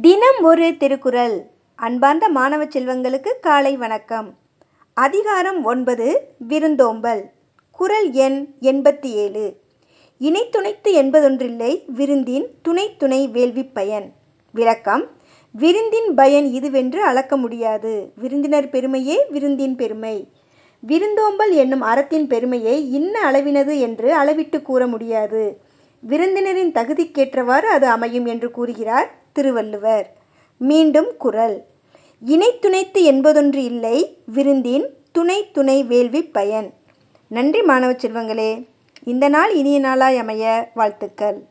தினம் ஒரு திருக்குறள். அன்பார்ந்த மாணவ செல்வங்களுக்கு காலை வணக்கம். அதிகாரம் ஒன்பது விருந்தோம்பல். குறள் எண் எண்பத்தி ஏழு இணைத்துணைத்து என்பதொன்றில்லை விருந்தின் துணை துணை வேள்விப் பயன். விளக்கம் விருந்தின் பயன் இதுவென்று அளக்க முடியாது. விருந்தினர் பெருமையே விருந்தின் பெருமை. விருந்தோம்பல் என்னும் அறத்தின் பெருமையை இன்ன அளவினது என்று அளவிட்டு கூற முடியாது. விருந்தினரின் தகுதிக்கேற்றவாறு அது அமையும் என்று கூறுகிறார் திருவள்ளுவர். மீண்டும் குரல். இணை துணைத்து என்பதொன்று இல்லை விருந்தின் துணை துணை வேள்விப் பயன். நன்றி மாணவ செல்வங்களே இந்த நாள் இனிய நாளாய் அமைய வாழ்த்துக்கள்.